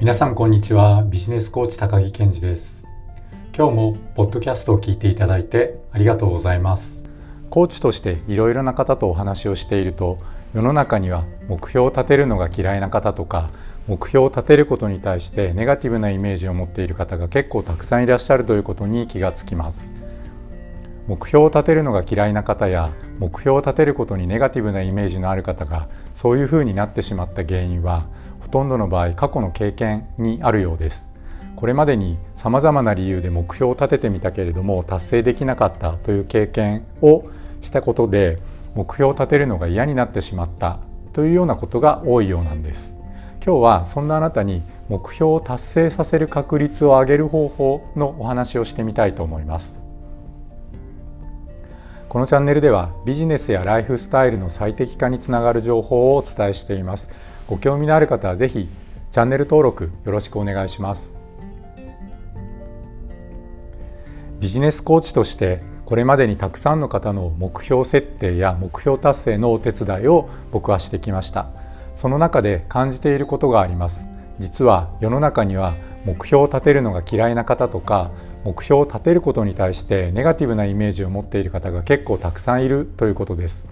皆さんこんにちは。ビジネスコーチ高木健二です。今日もポッドキャストを聞いていただいてありがとうございます。コーチとしていろいろな方とお話をしていると世の中には目標を立てるのが嫌いな方とか目標を立てることに対してネガティブなイメージを持っている方が結構たくさんいらっしゃるということに気がつきます。目標を立てるのが嫌いな方や目標を立てることにネガティブなイメージのある方がそういうふうになってしまった原因はとんどの場合過去の経験にあるようです。これまでにさまざまな理由で目標を立ててみたけれども達成できなかったという経験をしたことで目標を立てるのが嫌になってしまったというようなことが多いようなんです。今日はそんなあなたに目標を達成させる確率を上げる方法のお話をしてみたいと思います。このチャンネルではビジネスやライフスタイルの最適化につながる情報をお伝えしています。ご興味のある方はぜひチャンネル登録よろしくお願いします。ビジネスコーチとしてこれまでにたくさんの方の目標設定や目標達成のお手伝いを僕はしてきました。その中で感じていることがあります。実は世の中には目標を立てるのが嫌いな方とか目標を立てることに対してネガティブなイメージを持っている方が結構たくさんいるということです。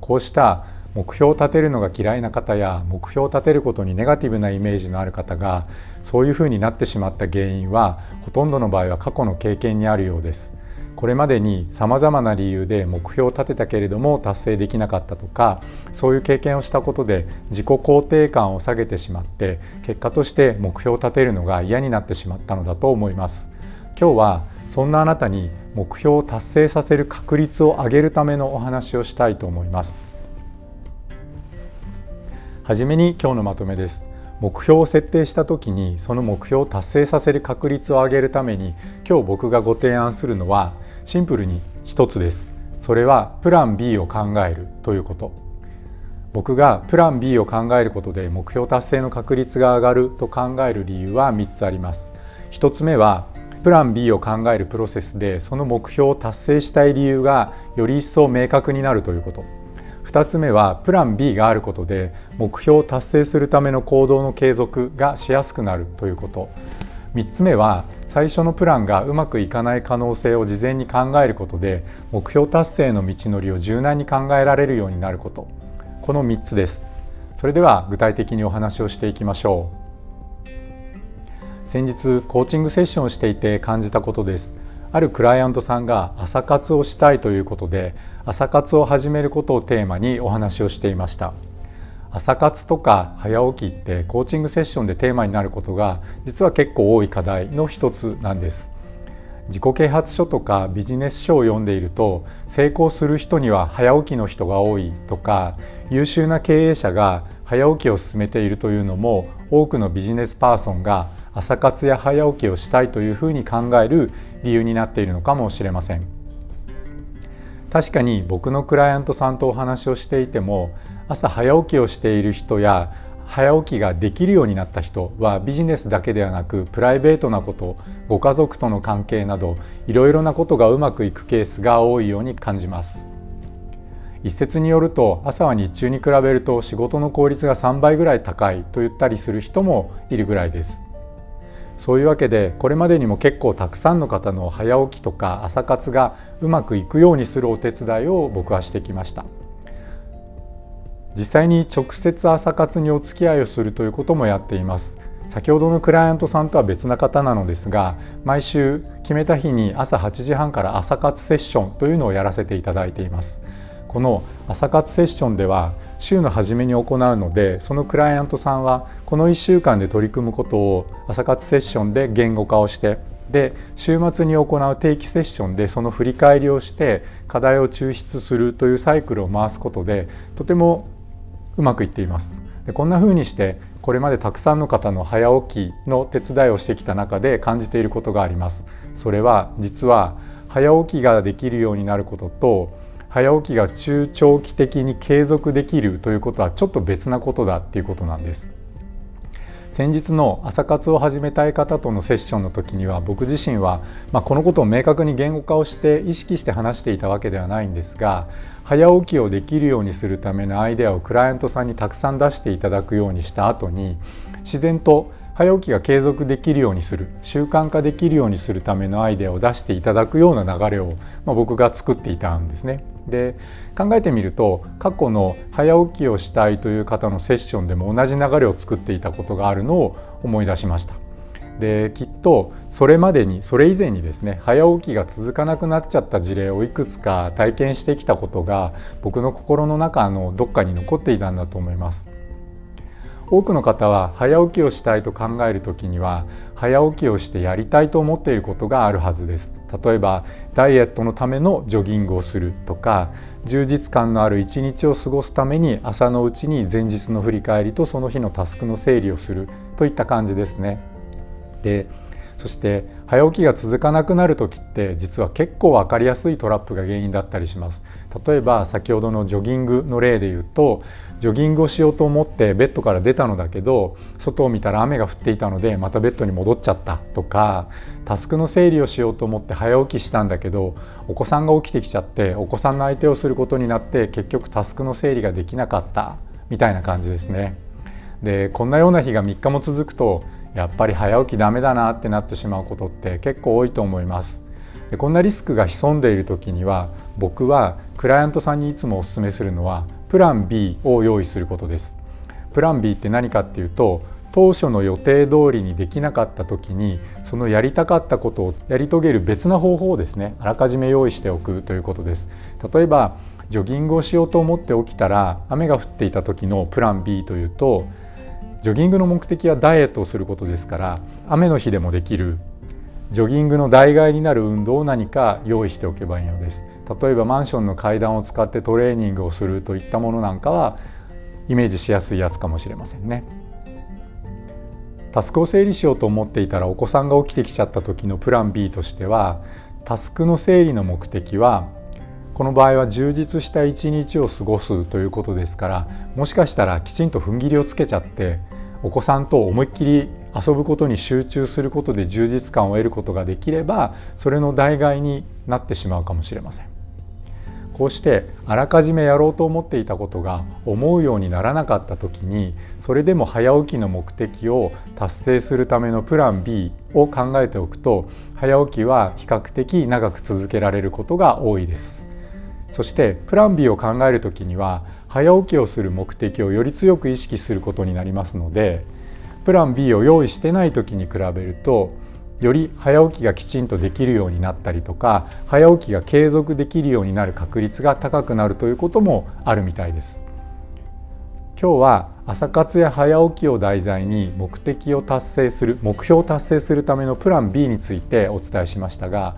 こうした目標を立てるのが嫌いな方や目標を立てることにネガティブなイメージのある方がそういうふうになってしまった原因はほとんどの場合は過去の経験にあるようです。これまでにさまざまな理由で目標を立てたけれども達成できなかったとかそういう経験をしたことで自己肯定感を下げてしまって結果として目標を立てるのが嫌になってしまったのだと思います。今日はそんなあなたに目標を達成させる確率を上げるためのお話をしたいと思います。はじめに今日のまとめです。目標を設定した時にその目標を達成させる確率を上げるために今日僕がご提案するのはシンプルに一つです。それはプラン B を考えるということ。僕がプラン B を考えることで目標達成の確率が上がると考える理由は3つあります。1つ目はプラン B を考えるプロセスでその目標を達成したい理由がより一層明確になるということ。2つ目はプラン B があることで目標を達成するための行動の継続がしやすくなるということ。3つ目は最初のプランがうまくいかない可能性を事前に考えることで目標達成の道のりを柔軟に考えられるようになること。この3つです。それでは具体的にお話をしていきましょう。先日コーチングセッションをしていて感じたことです。あるクライアントさんが朝活をしたいということで朝活を始めることをテーマにお話をしていました。朝活とか早起きってコーチングセッションでテーマになることが実は結構多い課題の一つなんです。自己啓発書とかビジネス書を読んでいると成功する人には早起きの人が多いとか優秀な経営者が早起きを進めているというのも多くのビジネスパーソンが朝活や早起きをしたいというふうに考える理由になっているのかもしれません。確かに僕のクライアントさんとお話をしていても朝早起きをしている人や早起きができるようになった人はビジネスだけではなくプライベートなことご家族との関係などいろいろなことがうまくいくケースが多いように感じます。一説によると朝は日中に比べると仕事の効率が3倍ぐらい高いと言ったりする人もいるぐらいです。そういうわけでこれまでにも結構たくさんの方の早起きとか朝活がうまくいくようにするお手伝いを僕はしてきました。実際に直接朝活にお付き合いをするということもやっています。先ほどのクライアントさんとは別な方なのですが毎週決めた日に朝8時半から朝活セッションというのをやらせていただいています。この朝活セッションでは週の初めに行うのでそのクライアントさんはこの1週間で取り組むことを朝活セッションで言語化をしてで週末に行う定期セッションでその振り返りをして課題を抽出するというサイクルを回すことでとてもうまくいっています。でこんな風にしてこれまでたくさんの方の早起きの手伝いをしてきた中で感じていることがあります。それは実は早起きができるようになることと早起きが中長期的に継続できるということはちょっと別なことだっていうことなんです。先日の朝活を始めたい方とのセッションの時には僕自身は、まあ、このことを明確に言語化をして意識して話していたわけではないんですが早起きをできるようにするためのアイデアをクライアントさんにたくさん出していただくようにした後に自然と早起きが継続できるようにする習慣化できるようにするためのアイデアを出していただくような流れを、まあ、僕が作っていたんですね。で考えてみると過去の早起きをしたいという方のセッションでも同じ流れを作っていたことがあるのを思い出しました。できっとそれまでにそれ以前にですね早起きが続かなくなっちゃった事例をいくつか体験してきたことが僕の心の中のどっかに残っていたんだと思います。多くの方は早起きをしたいと考える時には早起きをしてやりたいと思っていることがあるはずです。例えばダイエットのためのジョギングをするとか充実感のある一日を過ごすために朝のうちに前日の振り返りとその日のタスクの整理をするといった感じですね。でそして早起きが続かなくなる時って実は結構分かりやすいトラップが原因だったりします例えば先ほどのジョギングの例で言うとジョギングをしようと思ってベッドから出たのだけど外を見たら雨が降っていたのでまたベッドに戻っちゃったとかタスクの整理をしようと思って早起きしたんだけどお子さんが起きてきちゃってお子さんの相手をすることになって結局タスクの整理ができなかったみたいな感じですね。でこんなような日が3日も続くとやっぱり早起きダメだなってなってしまうことって結構多いと思います。でこんなリスクが潜んでいる時には僕はクライアントさんにいつもお勧めするのはプラン B を用意することです。プラン B って何かっていうと当初の予定通りにできなかった時にそのやりたかったことをやり遂げる別な方法をですねあらかじめ用意しておくということです。例えばジョギングをしようと思って起きたら雨が降っていた時のプラン B というとジョギングの目的はダイエットをすることですから雨の日でもできる。ジョギングの代替になる運動を何か用意しておけばいいのです。例えばマンションの階段を使ってトレーニングをするといったものなんかはイメージしやすいやつかもしれませんね。タスクを整理しようと思っていたらお子さんが起きてきちゃった時のプラン B としてはタスクの整理の目的はこの場合は充実した一日を過ごすということですからもしかしたらきちんと踏ん切りをつけちゃってお子さんと思いっきり遊ぶことに集中することで充実感を得ることができればそれの代替になってしまうかもしれません。こうしてあらかじめやろうと思っていたことが思うようにならなかった時にそれでも早起きの目的を達成するためのプラン B を考えておくと早起きは比較的長く続けられることが多いです。そしてプラン B を考える時には早起きをする目的をより強く意識することになりますのでプラン B を用意してない時に比べるとより早起きがきちんとできるようになったりとか早起きが継続できるようになる確率が高くなるということもあるみたいです。今日は朝活や早起きを題材に目的を達成する目標を達成するためのプラン B についてお伝えしましたが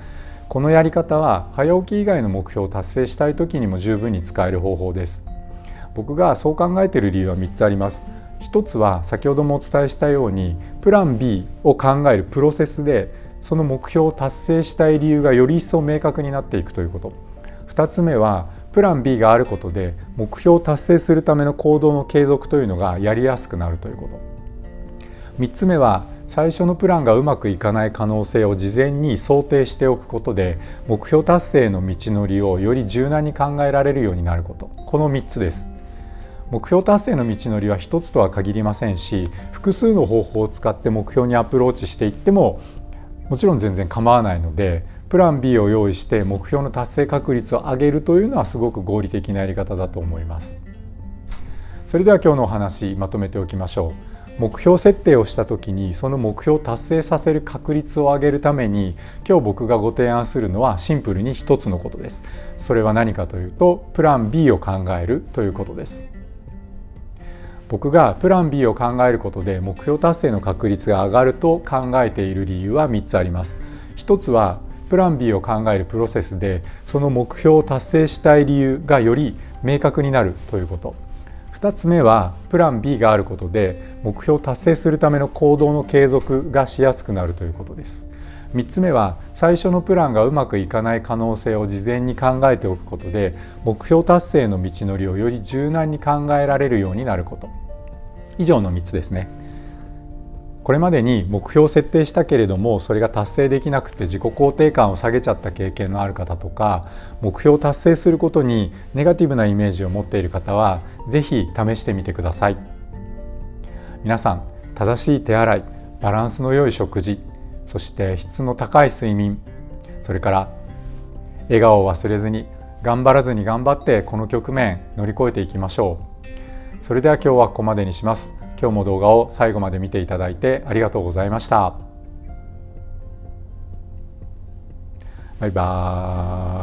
このやり方は早起き以外の目標を達成したい時にも十分に使える方法です。僕がそう考えている理由は3つあります。一つは先ほどもお伝えしたようにプラン B を考えるプロセスでその目標を達成したい理由がより一層明確になっていくということ。2つ目はプラン B があることで目標を達成するための行動の継続というのがやりやすくなるということ。3つ目は最初のプランがうまくいかない可能性を事前に想定しておくことで目標達成の道のりをより柔軟に考えられるようになること。この3つです。目標達成の道のりは一つとは限りませんし複数の方法を使って目標にアプローチしていってももちろん全然構わないのでプラン B を用意して目標の達成確率を上げるというのはすごく合理的なやり方だと思います。それでは今日のお話まとめておきましょう。目標設定をした時にその目標を達成させる確率を上げるために今日僕がご提案するのはシンプルに一つのことです。それは何かというとプラン B を考えるということです。僕がプラン B を考えることで目標達成の確率が上がると考えている理由は3つあります。1つはプラン B を考えるプロセスでその目標を達成したい理由がより明確になるということ。2つ目はプラン B があることで目標を達成するための行動の継続がしやすくなるということです。3つ目は最初のプランがうまくいかない可能性を事前に考えておくことで目標達成の道のりをより柔軟に考えられるようになること。以上の3つですね。これまでに目標を設定したけれどもそれが達成できなくて自己肯定感を下げちゃった経験のある方とか目標を達成することにネガティブなイメージを持っている方は是非試してみてください。皆さん正しい手洗いバランスの良い食事そして質の高い睡眠。それから笑顔を忘れずに頑張らずに頑張ってこの局面乗り越えていきましょう。それでは今日はここまでにします。今日も動画を最後まで見ていただいてありがとうございました。バイバーイ。